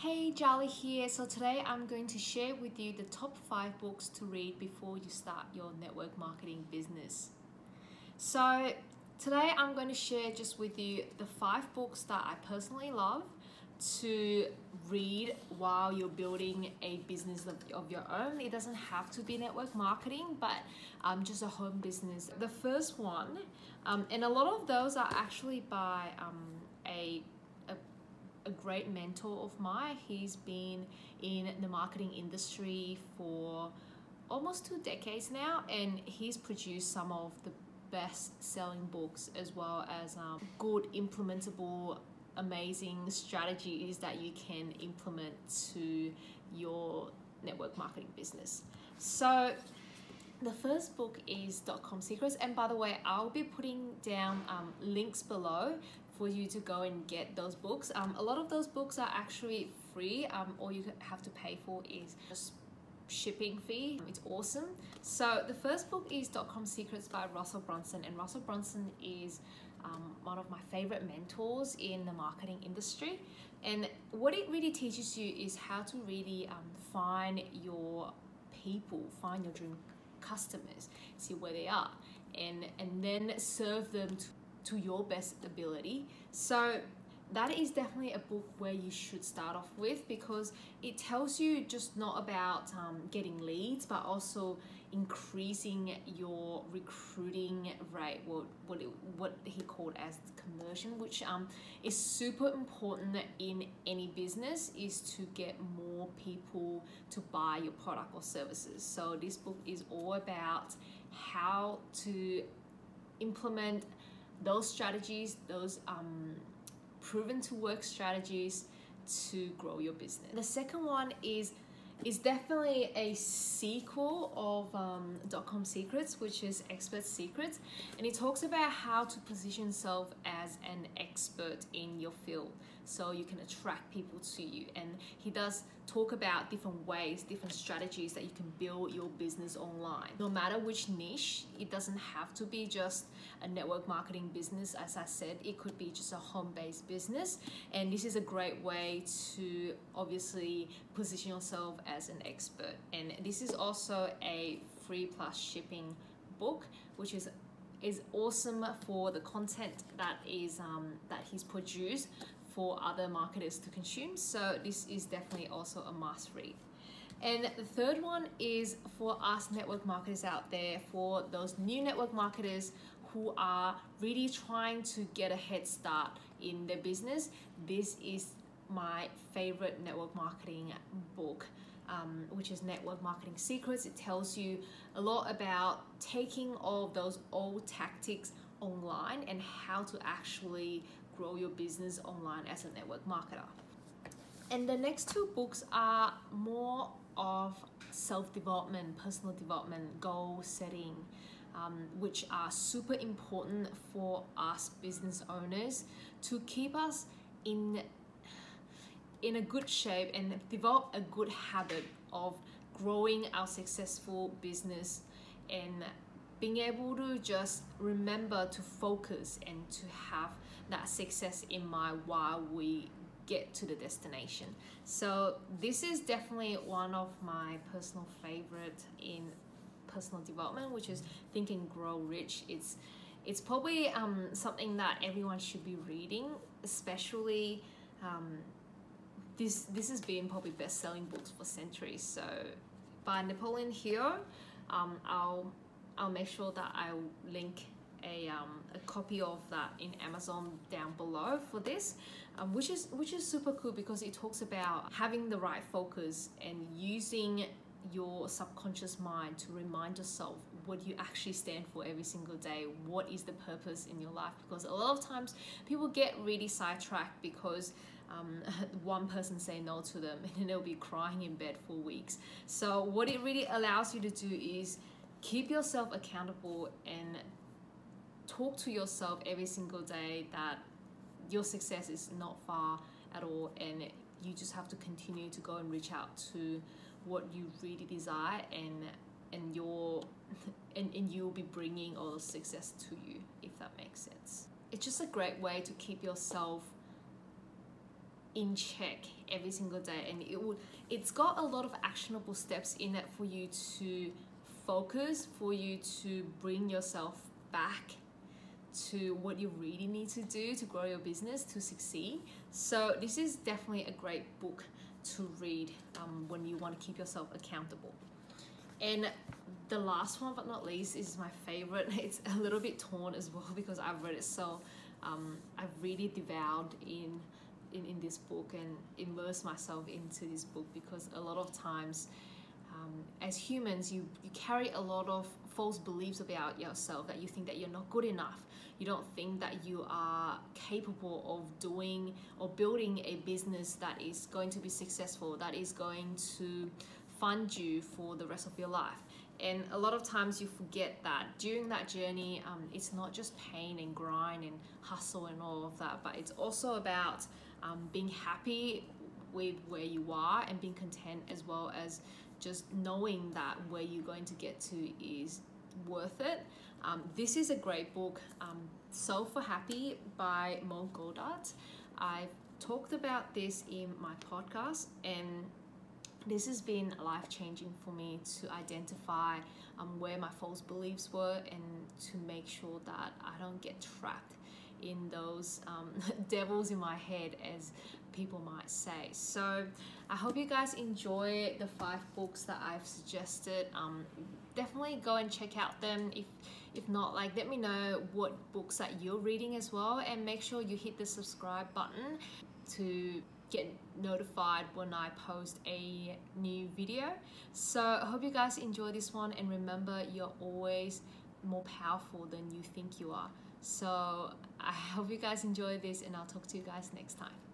Hey, Jolly here. So today I'm going to share with you the top five books to read before you start your network marketing business. So today I'm going to share just with you the five books that I personally love to read while you're building a business of, of your own. It doesn't have to be network marketing, but um, just a home business. The first one, um, and a lot of those are actually by um, a a great mentor of mine. He's been in the marketing industry for almost two decades now, and he's produced some of the best selling books as well as um, good implementable amazing strategies that you can implement to your network marketing business so the first book is dot com secrets and by the way i'll be putting down um, links below for you to go and get those books. Um, a lot of those books are actually free. Um, all you have to pay for is just shipping fee. It's awesome. So the first book is Dot Com Secrets by Russell Brunson, and Russell Brunson is um, one of my favorite mentors in the marketing industry. And what it really teaches you is how to really um, find your people, find your dream customers, see where they are, and and then serve them to to your best ability. So that is definitely a book where you should start off with because it tells you just not about um, getting leads but also increasing your recruiting rate what what, it, what he called as conversion which um, is super important in any business is to get more people to buy your product or services so this book is all about how to implement those strategies, those um, proven to work strategies to grow your business. The second one is is definitely a sequel of um, .com Secrets, which is Expert Secrets, and it talks about how to position yourself as an expert in your field so you can attract people to you. And he does talk about different ways, different strategies that you can build your business online. No matter which niche, it doesn't have to be just a network marketing business. As I said, it could be just a home based business. And this is a great way to obviously position yourself as an expert. And this is also a free plus shipping book, which is is awesome for the content that is um, that he's produced for other marketers to consume. So this is definitely also a must read. And the third one is for us network marketers out there, for those new network marketers who are really trying to get a head start in their business. This is my favorite network marketing book. Um, which is Network Marketing Secrets. It tells you a lot about taking all of those old tactics online and how to actually grow your business online as a network marketer. And the next two books are more of self development, personal development, goal setting, um, which are super important for us business owners to keep us in in a good shape and develop a good habit of growing our successful business and being able to just remember to focus and to have that success in mind while we get to the destination. So this is definitely one of my personal favorite in personal development, which is Think and Grow Rich. It's it's probably um, something that everyone should be reading, especially um, this this has been probably best selling books for centuries. So by Napoleon Hill, um, I'll I'll make sure that I'll link a, um, a copy of that in Amazon down below for this, um, which is which is super cool because it talks about having the right focus and using your subconscious mind to remind yourself what you actually stand for every single day. What is the purpose in your life? Because a lot of times people get really sidetracked because um, one person say no to them and they'll be crying in bed for weeks. So what it really allows you to do is keep yourself accountable and talk to yourself every single day that your success is not far at all and you just have to continue to go and reach out to what you really desire and and your and, and you'll be bringing all success to you if that makes sense. It's just a great way to keep yourself in check every single day and it would it's got a lot of actionable steps in it for you to focus for you to bring yourself back to what you really need to do to grow your business to succeed. So this is definitely a great book to read um, when you want to keep yourself accountable and the last one but not least is my favorite. It's a little bit torn as well because i've read it. So um, i've really devoured in in, in this book and immerse myself into this book because a lot of times um, as humans you, you carry a lot of false beliefs about yourself that you think that you're not good enough. You don't think that you are capable of doing or building a business that is going to be successful that is going to fund you for the rest of your life and a lot of times you forget that during that journey um, it's not just pain and grind and hustle and all of that but it's also about um, being happy with where you are and being content as well as just knowing that where you're going to get to is worth it. Um, this is a great book, um, Solve for Happy by Mo Gawdat. I've talked about this in my podcast, and this has been life changing for me to identify um, where my false beliefs were and to make sure that I don't get trapped in those um, devils in my head, as people might say. So, I hope you guys enjoy the five books that I've suggested. Um, definitely go and check out them. If if not, like let me know what books that you're reading as well, and make sure you hit the subscribe button to get notified when I post a new video. So I hope you guys enjoy this one and remember you're always more powerful than you think you are. So I hope you guys enjoy this and I'll talk to you guys next time.